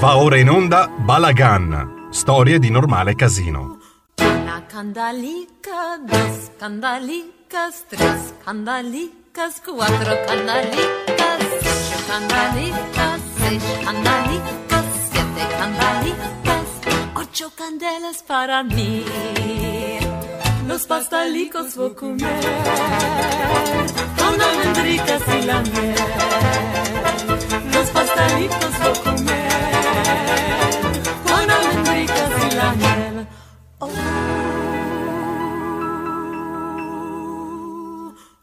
Va ora in onda Balagan, storie di normale casino. Una candalica, dos candalicas, tres candalicas, cuatro candalicas, cinco candalicas, seis candalicas, siete candalicas, ocho candelas para mí. Los pastalicos voy a comer con almendricas y la miel. Los pastelitos voy a comer con almendricas y la miel. Oh.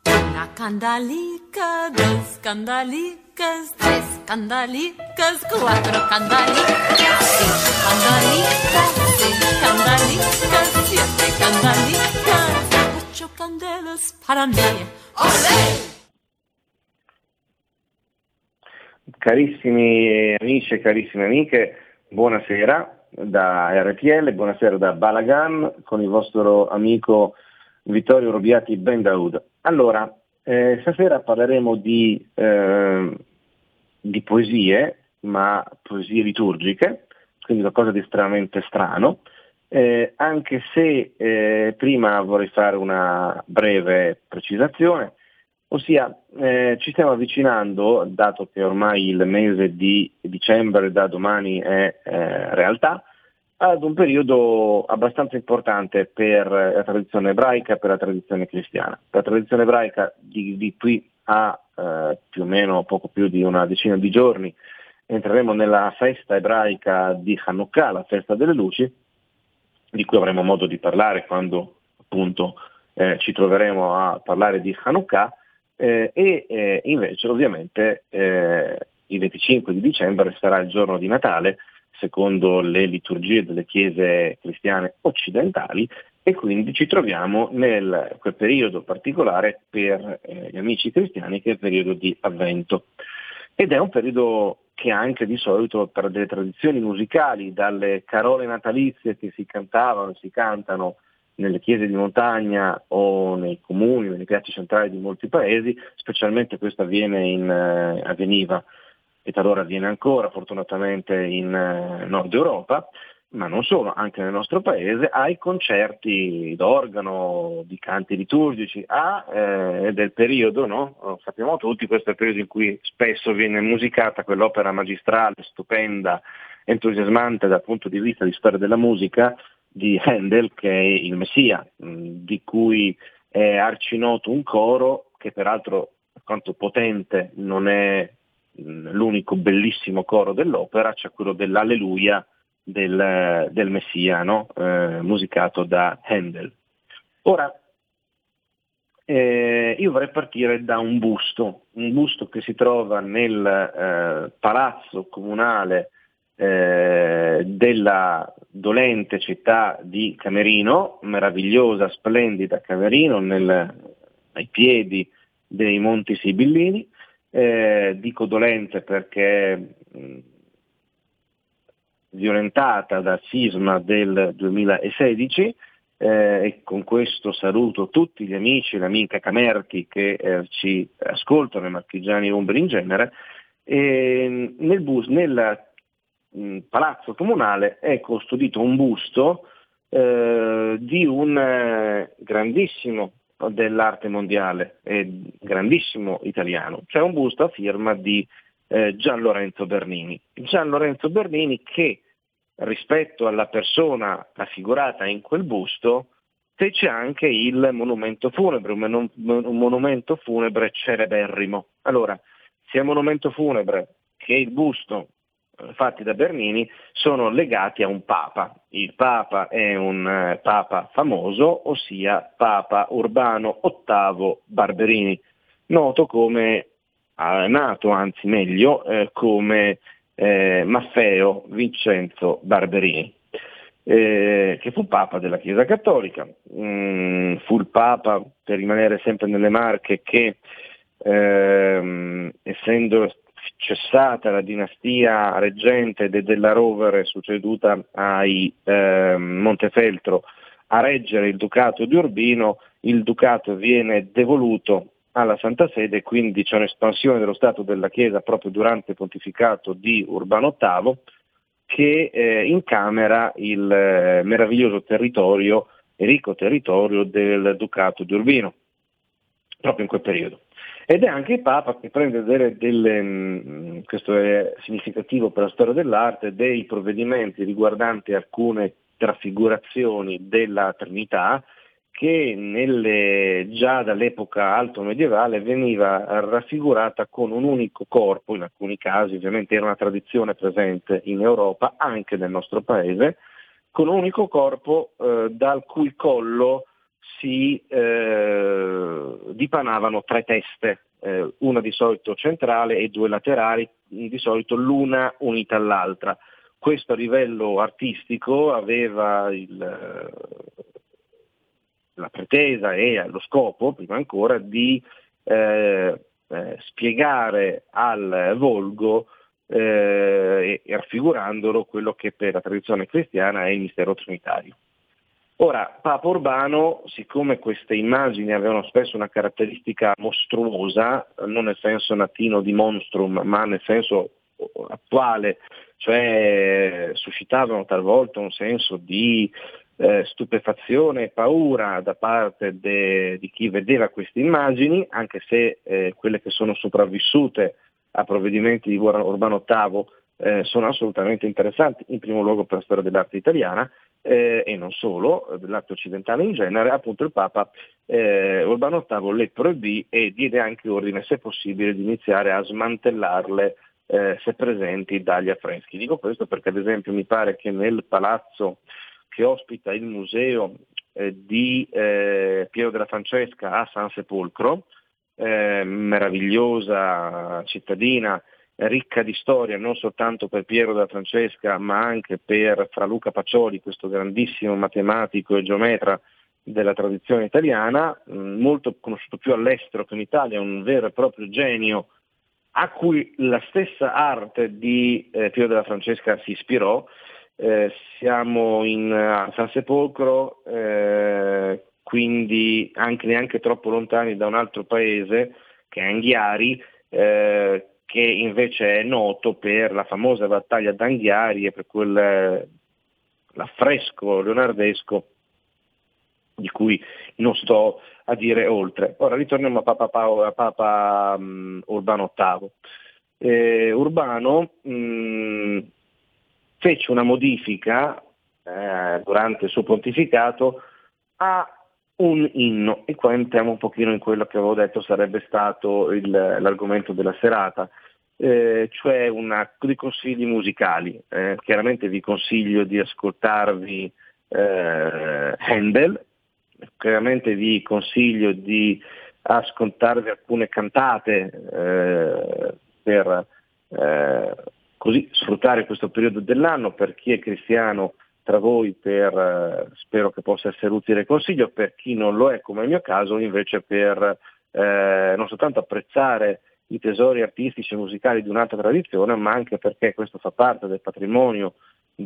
Una candalica, dos candalicas, tres candalicas, cuatro candalicas, cinco candalicas, seis candalicas, siete candalicas, ocho candelas para mí. ¡Olé! Carissimi amici e carissime amiche, buonasera da RTL, buonasera da Balagan con il vostro amico Vittorio Robiati Ben Daoud. Allora, eh, stasera parleremo di, eh, di, poesie, ma poesie liturgiche, quindi qualcosa di estremamente strano, eh, anche se eh, prima vorrei fare una breve precisazione. Ossia, eh, ci stiamo avvicinando, dato che ormai il mese di dicembre da domani è eh, realtà, ad un periodo abbastanza importante per la tradizione ebraica e per la tradizione cristiana. La tradizione ebraica di, di qui a eh, più o meno poco più di una decina di giorni entreremo nella festa ebraica di Hanukkah, la festa delle luci, di cui avremo modo di parlare quando appunto eh, ci troveremo a parlare di Hanukkah eh, e eh, invece ovviamente eh, il 25 di dicembre sarà il giorno di Natale, secondo le liturgie delle chiese cristiane occidentali, e quindi ci troviamo nel quel periodo particolare per eh, gli amici cristiani che è il periodo di Avvento. Ed è un periodo che anche di solito per delle tradizioni musicali, dalle carole natalizie che si cantavano e si cantano nelle chiese di montagna o nei comuni, nelle piazze centrali di molti paesi, specialmente questo avviene in, eh, avveniva e talora avviene ancora fortunatamente in eh, Nord Europa, ma non solo, anche nel nostro paese, ai concerti d'organo, di canti liturgici, a, eh, del periodo, no? sappiamo tutti, questo è il periodo in cui spesso viene musicata quell'opera magistrale, stupenda, entusiasmante dal punto di vista di storia della musica, di Handel che è il Messia, mm, di cui è arcinoto un coro che peraltro quanto potente non è mm, l'unico bellissimo coro dell'opera, cioè quello dell'Alleluia del, del Messia, no? eh, musicato da Handel. Ora, eh, io vorrei partire da un busto, un busto che si trova nel eh, palazzo comunale eh, della dolente città di Camerino, meravigliosa, splendida Camerino, nel, ai piedi dei Monti Sibillini. Eh, dico dolente perché mh, violentata dal sisma del 2016 eh, e con questo saluto tutti gli amici e le amiche camerchi che eh, ci ascoltano, i marchigiani umbri in genere. E nel, bus, palazzo comunale è custodito un busto eh, di un eh, grandissimo dell'arte mondiale e grandissimo italiano, cioè un busto a firma di eh, Gian Lorenzo Bernini. Gian Lorenzo Bernini che rispetto alla persona raffigurata in quel busto fece anche il monumento funebre, un, un monumento funebre celeberrimo. Allora, sia il monumento funebre che il busto fatti da Bernini sono legati a un papa. Il papa è un eh, papa famoso, ossia Papa Urbano VIII Barberini, noto come, eh, nato anzi meglio, eh, come eh, Maffeo Vincenzo Barberini. Eh, che fu Papa della Chiesa Cattolica, mm, fu il Papa, per rimanere sempre nelle marche, che ehm, essendo cessata la dinastia reggente de della Rovere succeduta ai eh, Montefeltro a reggere il ducato di Urbino, il ducato viene devoluto alla Santa Sede, quindi c'è un'espansione dello Stato della Chiesa proprio durante il pontificato di Urbano VIII, che eh, incamera il eh, meraviglioso territorio, ricco territorio del Ducato di Urbino, proprio in quel periodo. Ed è anche il Papa che prende delle, delle mm, questo è significativo per la storia dell'arte, dei provvedimenti riguardanti alcune trasfigurazioni della Trinità che nelle, già dall'epoca alto medievale veniva raffigurata con un unico corpo, in alcuni casi ovviamente era una tradizione presente in Europa, anche nel nostro paese, con un unico corpo eh, dal cui collo si eh, dipanavano tre teste, eh, una di solito centrale e due laterali, di solito l'una unita all'altra. Questo a livello artistico aveva il, la pretesa e lo scopo, prima ancora, di eh, eh, spiegare al volgo eh, raffigurandolo quello che per la tradizione cristiana è il mistero trinitario. Ora, Papa Urbano, siccome queste immagini avevano spesso una caratteristica mostruosa, non nel senso latino di monstrum, ma nel senso attuale, cioè suscitavano talvolta un senso di eh, stupefazione e paura da parte de, di chi vedeva queste immagini, anche se eh, quelle che sono sopravvissute a provvedimenti di Urbano VIII eh, sono assolutamente interessanti, in primo luogo per la storia dell'arte italiana eh, e non solo, dell'arte occidentale in genere, appunto il Papa eh, Urbano VIII le proibì e diede anche ordine, se possibile, di iniziare a smantellarle eh, se presenti dagli affreschi. Dico questo perché ad esempio mi pare che nel palazzo che ospita il museo eh, di eh, Piero della Francesca a San Sepolcro, eh, meravigliosa cittadina, ricca di storia non soltanto per Piero della Francesca ma anche per Fra Luca Pacioli, questo grandissimo matematico e geometra della tradizione italiana, mm, molto conosciuto più all'estero che in Italia, un vero e proprio genio a cui la stessa arte di eh, Piero della Francesca si ispirò. Eh, siamo in, a San Sepolcro, eh, quindi anche neanche troppo lontani da un altro paese che è Anghiari, eh, che invece è noto per la famosa battaglia d'Anghiari e per quel l'affresco leonardesco di cui non sto a dire oltre. Ora ritorniamo a Papa, Paolo, a Papa um, Urbano VIII. Eh, Urbano mh, mm, fece una modifica eh, durante il suo pontificato a un inno e qua entriamo un pochino in quello che avevo detto sarebbe stato il, l'argomento della serata, eh, cioè una, dei consigli musicali. Eh, chiaramente vi consiglio di ascoltarvi eh, Handel, chiaramente vi consiglio di ascoltarvi alcune cantate eh, per eh, così sfruttare questo periodo dell'anno per chi è cristiano tra voi per, eh, spero che possa essere utile consiglio, per chi non lo è come il mio caso invece per eh, non soltanto apprezzare i tesori artistici e musicali di un'altra tradizione, ma anche perché questo fa parte del patrimonio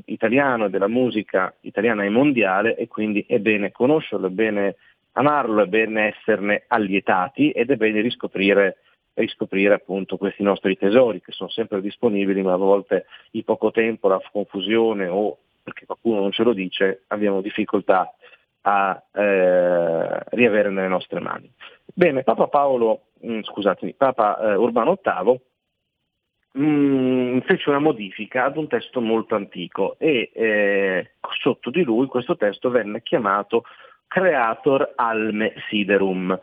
italiano e della musica italiana e mondiale e quindi è bene conoscerlo, è bene amarlo, è bene esserne allietati ed è bene riscoprire riscoprire appunto questi nostri tesori che sono sempre disponibili ma a volte il poco tempo, la confusione o perché qualcuno non ce lo dice abbiamo difficoltà a eh, riavere nelle nostre mani. Bene, Papa Paolo, mh, mm, scusatemi, Papa eh, Urbano VIII mh, mm, fece una modifica ad un testo molto antico e eh, sotto di lui questo testo venne chiamato Creator Alme Siderum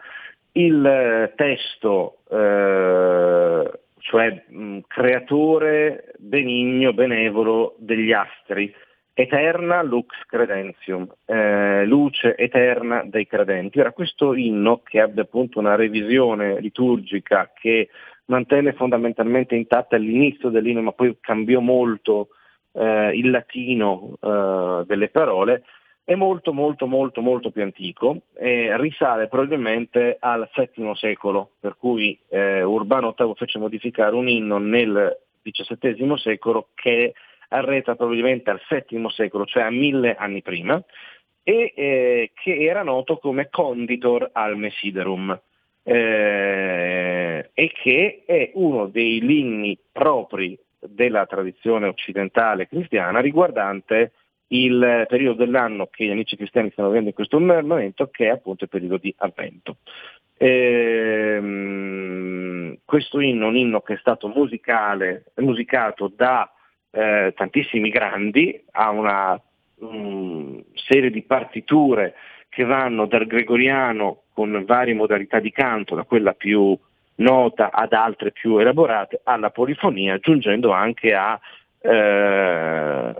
il eh, testo, eh, cioè mh, creatore benigno, benevolo degli astri, eterna lux credentium, eh, luce eterna dei credenti. Ora questo inno che ebbe appunto una revisione liturgica che mantenne fondamentalmente intatta all'inizio dell'inno ma poi cambiò molto eh, il latino eh, delle parole, è molto molto molto molto più antico e risale probabilmente al VII secolo, per cui eh, Urbano VIII fece modificare un inno nel XVII secolo che arreta probabilmente al VII secolo, cioè a mille anni prima, e eh, che era noto come Conditor al Mesiderum. Eh, e che è uno dei linni propri della tradizione occidentale cristiana riguardante il periodo dell'anno che gli amici cristiani stanno vivendo in questo momento, che è appunto il periodo di Avvento. Ehm, questo inno è un inno che è stato musicale, musicato da eh, tantissimi grandi, ha una um, serie di partiture che vanno dal gregoriano con varie modalità di canto, da quella più nota ad altre più elaborate, alla polifonia, aggiungendo anche a eh,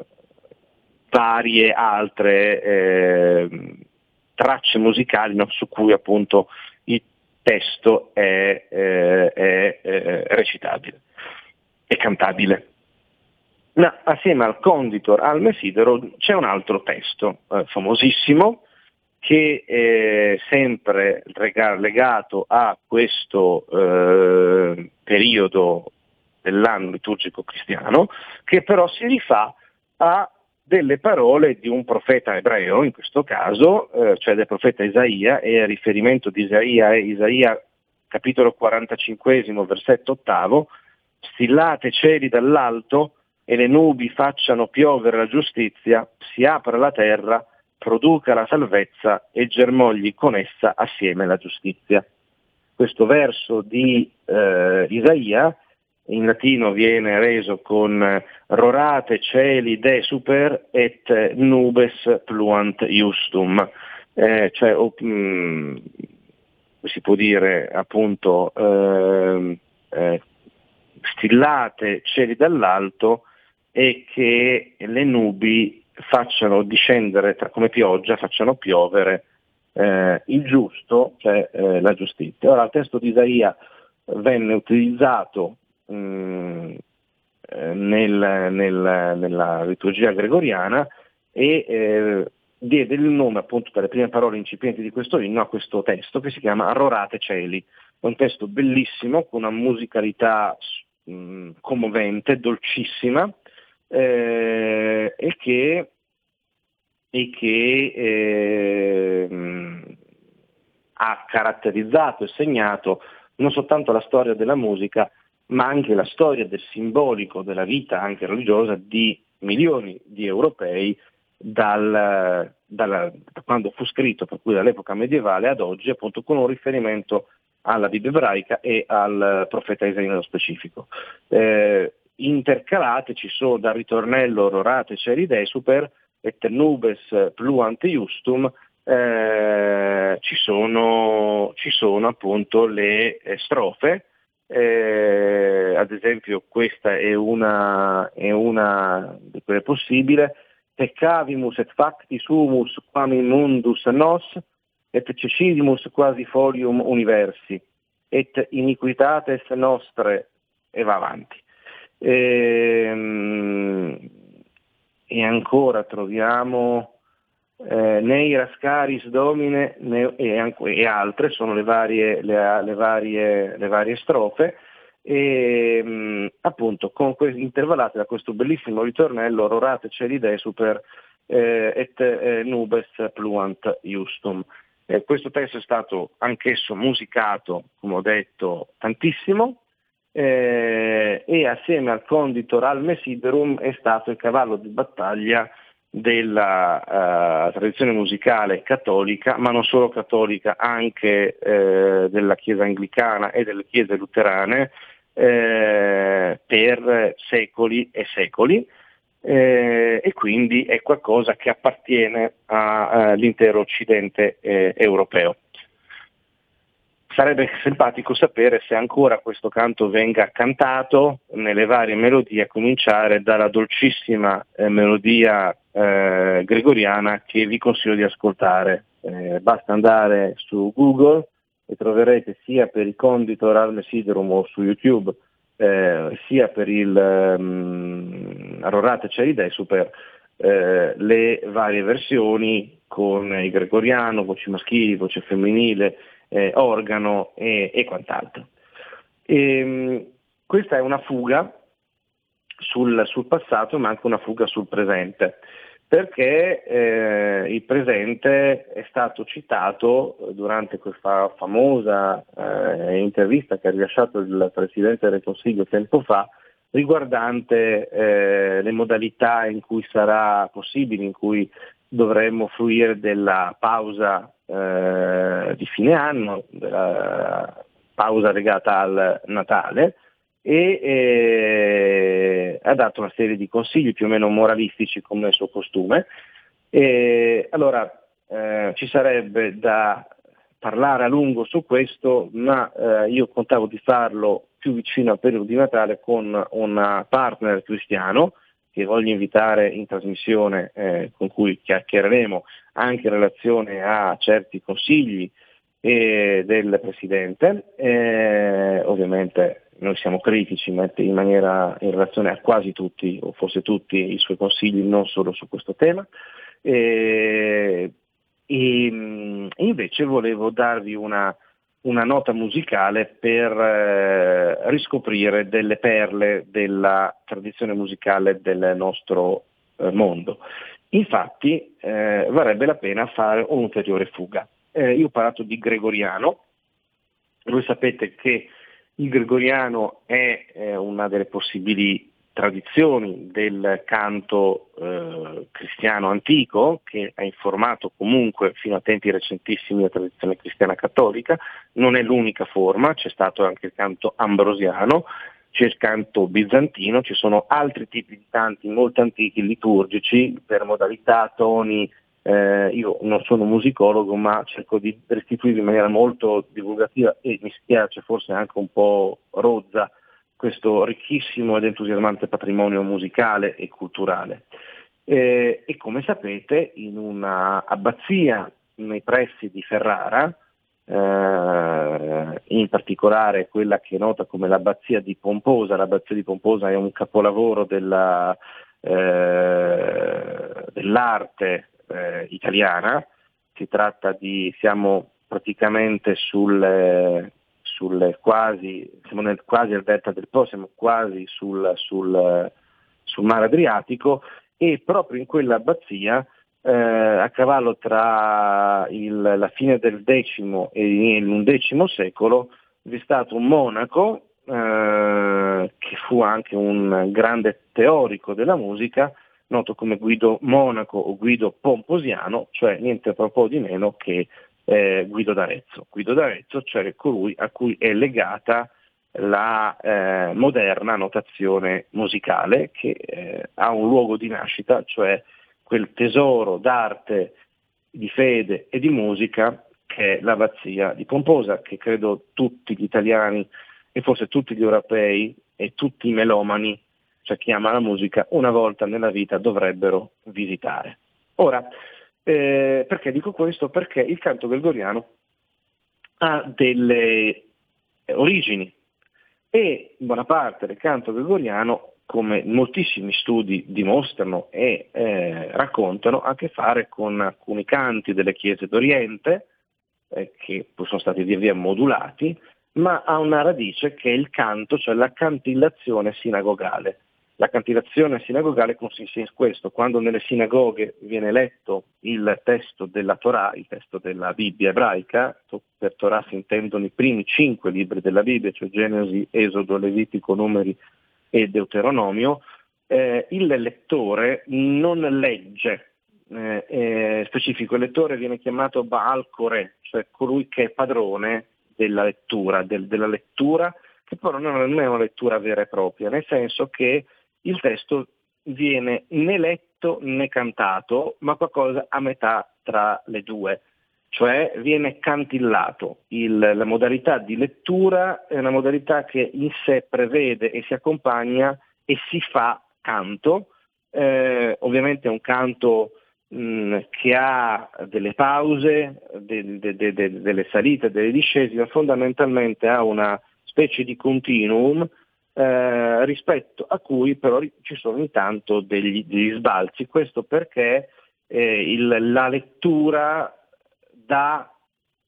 varie altre eh, tracce musicali no, su cui appunto il testo è, eh, è, è recitabile e cantabile. Ma assieme al Conditor, al Mesidero, c'è un altro testo eh, famosissimo che è sempre legato a questo eh, periodo dell'anno liturgico cristiano, che però si rifà a delle parole di un profeta ebreo, in questo caso, eh, cioè del profeta Isaia, e il riferimento di Isaia è Isaia capitolo 45, versetto ottavo, stillate cieli dall'alto e le nubi facciano piovere la giustizia, si apra la terra, produca la salvezza e germogli con essa assieme la giustizia. Questo verso di eh, Isaia in latino viene reso con rorate cieli de super et nubes pluant justum, eh, cioè oh, mh, mm, si può dire appunto eh, eh, stillate cieli dall'alto e che le nubi facciano discendere come pioggia, facciano piovere eh, il giusto, cioè eh, la giustizia. Ora il testo di Isaia venne utilizzato mh, mm, eh, nel, nel, nella liturgia gregoriana e eh, diede il nome appunto per le prime parole incipienti di questo inno a questo testo che si chiama Arrorate cieli. È un testo bellissimo con una musicalità mh, mm, commovente, dolcissima, eh, e che, e che eh, ha caratterizzato e segnato non soltanto la storia della musica, ma anche la storia del simbolico della vita anche religiosa di milioni di europei dal, dalla, da quando fu scritto, per cui dall'epoca medievale ad oggi, appunto con un riferimento alla Bibbia ebraica e al profeta Isaia nello specifico. Eh, intercalate ci sono dal ritornello Rorate Ceride Super et nubes pluant justum eh, ci, sono, ci, sono, appunto le eh, strofe, eh, ad esempio questa è una, è una di quelle possibile, peccavimus et factis humus quam in mundus nos, et cecidimus quasi folium universi, et iniquitates nostre, e va avanti. E, ehm, e ancora troviamo eh, Nei Rascaris Domine ne, e, e, altre, sono le varie, le, le varie, le varie strofe, e mh, mm, appunto con intervallate da questo bellissimo ritornello Rorate Celide super eh, et eh, nubes pluant justum. Eh, questo testo è stato anch'esso musicato, come ho detto, tantissimo, eh, e assieme al conditor al Mesiderum è stato il cavallo di battaglia della uh, tradizione musicale cattolica, ma non solo cattolica, anche eh, della Chiesa anglicana e delle Chiese luterane eh, per secoli e secoli eh, e quindi è qualcosa che appartiene all'intero occidente eh, europeo. Sarebbe simpatico sapere se ancora questo canto venga cantato nelle varie melodie, a cominciare dalla dolcissima eh, melodia eh, gregoriana che vi consiglio di ascoltare. Eh, basta andare su Google e troverete sia per il Conditor al Mesiderum o su YouTube, eh, sia per il um, Arorate Super eh, le varie versioni con il gregoriano, voce maschili, voce femminile, eh, organo e, e quant'altro. E, ehm, questa è una fuga sul, sul, passato ma anche una fuga sul presente, perché eh, il presente è stato citato durante questa famosa eh, intervista che ha rilasciato il Presidente del Consiglio tempo fa riguardante eh, le modalità in cui sarà possibile, in cui dovremmo fruire della pausa eh, di fine anno, della pausa legata al Natale e eh, ha dato una serie di consigli più o meno moralistici come il suo costume. E, allora eh, ci sarebbe da parlare a lungo su questo, ma eh, io contavo di farlo più vicino al periodo di Natale con un partner cristiano che voglio invitare in trasmissione eh, con cui chiacchiereremo anche in relazione a certi consigli eh, del Presidente. Eh, ovviamente noi siamo critici in maniera in relazione a quasi tutti, o forse tutti, i suoi consigli, non solo su questo tema. Eh, e mm, invece volevo darvi una, una nota musicale per eh, riscoprire delle perle della tradizione musicale del nostro eh, mondo. Infatti eh, varrebbe la pena fare un'ulteriore fuga. Eh, io ho parlato di gregoriano, voi sapete che il gregoriano è una delle possibili tradizioni del canto eh, cristiano antico, che ha informato comunque fino a tempi recentissimi la tradizione cristiana cattolica, non è l'unica forma, c'è stato anche il canto ambrosiano, c'è il canto bizantino, ci sono altri tipi di canti molto antichi, liturgici, per modalità, toni, eh, io non sono musicologo ma cerco di restituirvi in maniera molto divulgativa e mi spiace forse anche un po' rozza questo ricchissimo ed entusiasmante patrimonio musicale e culturale. Eh, e come sapete in una abbazia nei pressi di Ferrara, eh, in particolare quella che è nota come l'abbazia di Pomposa, l'abbazia di Pomposa è un capolavoro della, eh, dell'arte eh, italiana, si tratta di, siamo praticamente sul, sul quasi, siamo nel, quasi al delta del Po, siamo quasi sul, sul, sul mare Adriatico e proprio in quella abbazia eh, a cavallo tra il, la fine del X e l'undicesimo secolo vi è stato un monaco eh, che fu anche un grande teorico della musica, noto come Guido Monaco o Guido Pomposiano, cioè niente proprio di meno che eh, Guido d'Arezzo. Guido d'Arezzo, cioè colui a cui è legata la eh, moderna notazione musicale che eh, ha un luogo di nascita, cioè quel tesoro d'arte, di fede e di musica che è l'abbazia di Pomposa, che credo tutti gli italiani e forse tutti gli europei e tutti i melomani, cioè chi ama la musica, una volta nella vita dovrebbero visitare. Ora, eh, perché dico questo? Perché il canto gregoriano ha delle origini e buona parte del canto gregoriano, come moltissimi studi dimostrano e eh, raccontano, ha a che fare con alcuni canti delle chiese d'Oriente, eh, che sono stati via via modulati, ma ha una radice che è il canto, cioè la cantillazione sinagogale. La cantillazione sinagogale consiste in questo, quando nelle sinagoghe viene letto il testo della Torah, il testo della Bibbia ebraica, per Torah si intendono i primi cinque libri della Bibbia, cioè Genesi, Esodo, Levitico, Numeri e Deuteronomio, eh, il lettore non legge, eh, eh, specifico, il lettore viene chiamato Baal Kore, cioè colui che è padrone della lettura, del, della lettura, che però non è una lettura vera e propria, nel senso che il testo viene né letto né cantato, ma qualcosa a metà tra le due, cioè viene cantillato. Il, la modalità di lettura è una modalità che in sé prevede e si accompagna e si fa canto, eh, ovviamente è un canto mh, che ha delle pause, de, de, de, delle salite, delle discese, ma fondamentalmente ha una specie di continuum eh, rispetto a cui però ci sono intanto degli, degli sbalzi. Questo perché eh, il, la lettura dà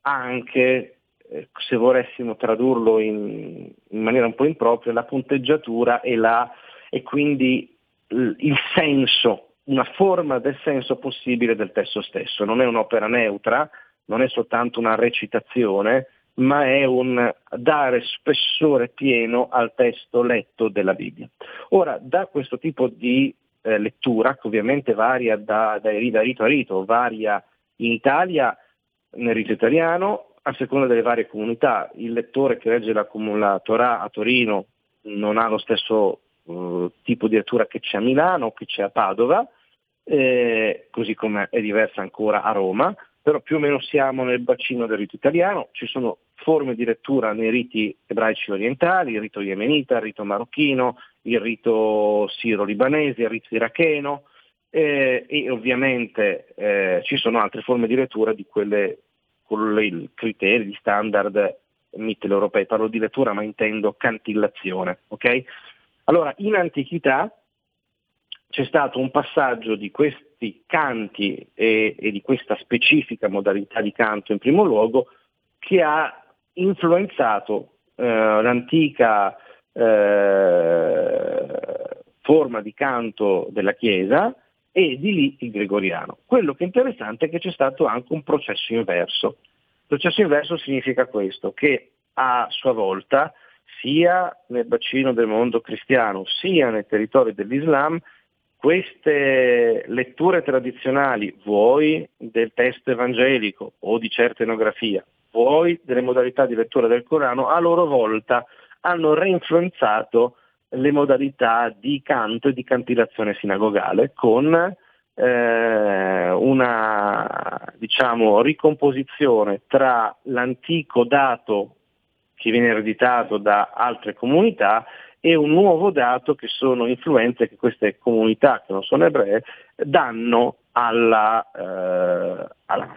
anche, eh, se volessimo tradurlo in, in, maniera un po' impropria, la punteggiatura e, la, e quindi il, il senso, una forma del senso possibile del testo stesso. Non è un'opera neutra, non è soltanto una recitazione, ma è un dare spessore pieno al testo letto della Bibbia. Ora, da questo tipo di eh, lettura, che ovviamente varia da, da, da rito a rito, varia in Italia nel rito italiano, a seconda delle varie comunità. Il lettore che legge la, la Torah a Torino non ha lo stesso uh, tipo di lettura che c'è a Milano che c'è a Padova, eh, così come è diversa ancora a Roma, però più o meno siamo nel bacino del rito italiano, ci sono forme di lettura nei riti ebraici orientali, il rito yemenita, il rito marocchino, il rito siro-libanese, il rito iracheno eh, e ovviamente eh, ci sono altre forme di lettura di quelle con i criteri, gli standard mitteleuropei, parlo di lettura ma intendo cantillazione. Okay? Allora, in antichità c'è stato un passaggio di questi canti e, e, di questa specifica modalità di canto in primo luogo che ha influenzato eh, l'antica eh, forma di canto della Chiesa e di lì il gregoriano. Quello che è interessante è che c'è stato anche un processo inverso. Il processo inverso significa questo, che a sua volta sia nel bacino del mondo cristiano sia nei territori dell'Islam queste letture tradizionali, vuoi del testo evangelico o di certa etnografia, vuoi delle modalità di lettura del Corano, a loro volta hanno reinfluenzato le modalità di canto e di cantillazione sinagogale con eh, una diciamo, ricomposizione tra l'antico dato che viene ereditato da altre comunità e un nuovo dato che sono influenze che queste comunità che non sono ebree danno alla, eh, alla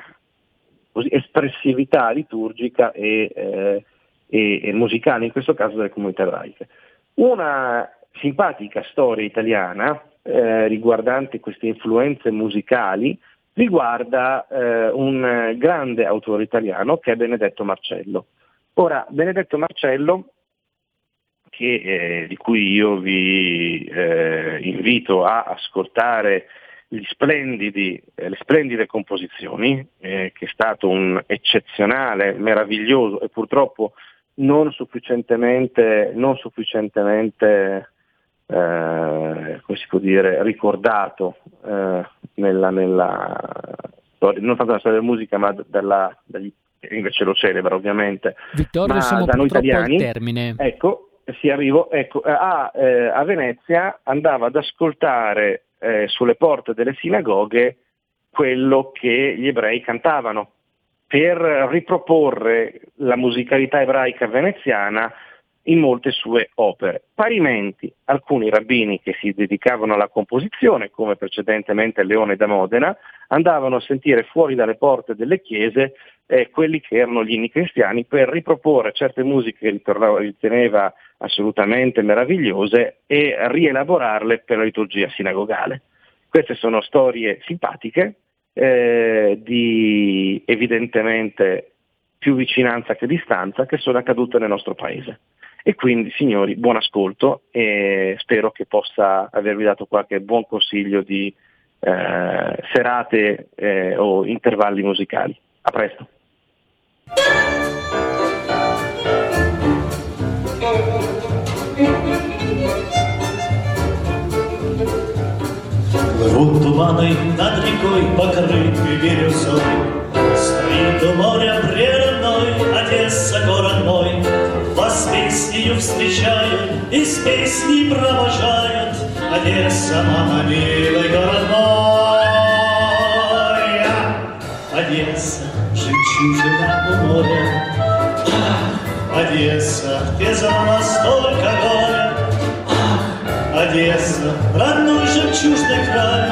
così, espressività liturgica e, eh, e, e musicale, in questo caso delle comunità ebraiche. Una simpatica storia italiana eh, riguardante queste influenze musicali riguarda eh, un grande autore italiano che è Benedetto Marcello. Ora, Benedetto Marcello che, eh, di cui io vi eh, invito a ascoltare eh, le splendide composizioni, eh, che è stato un eccezionale, meraviglioso e purtroppo non sufficientemente, non sufficientemente eh, come si può dire, ricordato eh, nella, nella non tanto nella storia della musica, ma dalla, dagli, invece lo celebra ovviamente. Vittorio, ma siamo da noi italiani. Ecco, sì, arrivo, ecco, a, eh, a, Venezia andava ad ascoltare eh, sulle porte delle sinagoghe quello che gli ebrei cantavano per riproporre la musicalità ebraica veneziana in molte sue opere. Parimenti alcuni rabbini che si dedicavano alla composizione, come precedentemente Leone da Modena, andavano a sentire fuori dalle porte delle chiese eh, quelli che erano gli inni cristiani per riproporre certe musiche che riteneva assolutamente meravigliose e rielaborarle per la liturgia sinagogale. Queste sono storie simpatiche, eh, di evidentemente più vicinanza che distanza, che sono accadute nel nostro paese. E quindi signori, buon ascolto e spero che possa avervi dato qualche buon consiglio di eh, serate eh, o intervalli musicali. A presto. Плывут туманы над рекой, покрытые бирюзой. Стоит у моря прерывной Одесса, город мой. Вас песнею встречают и с песней провожают. Одесса, мама, милый город мой. Одесса, жемчужина у моря. Одесса, где за нас столько горя. Одесса, родной жемчужный край,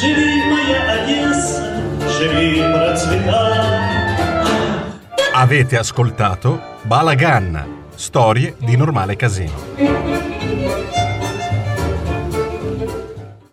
Живи, моя Одесса, живи, процветай. Avete ascoltato Balagan, storie di normale casino.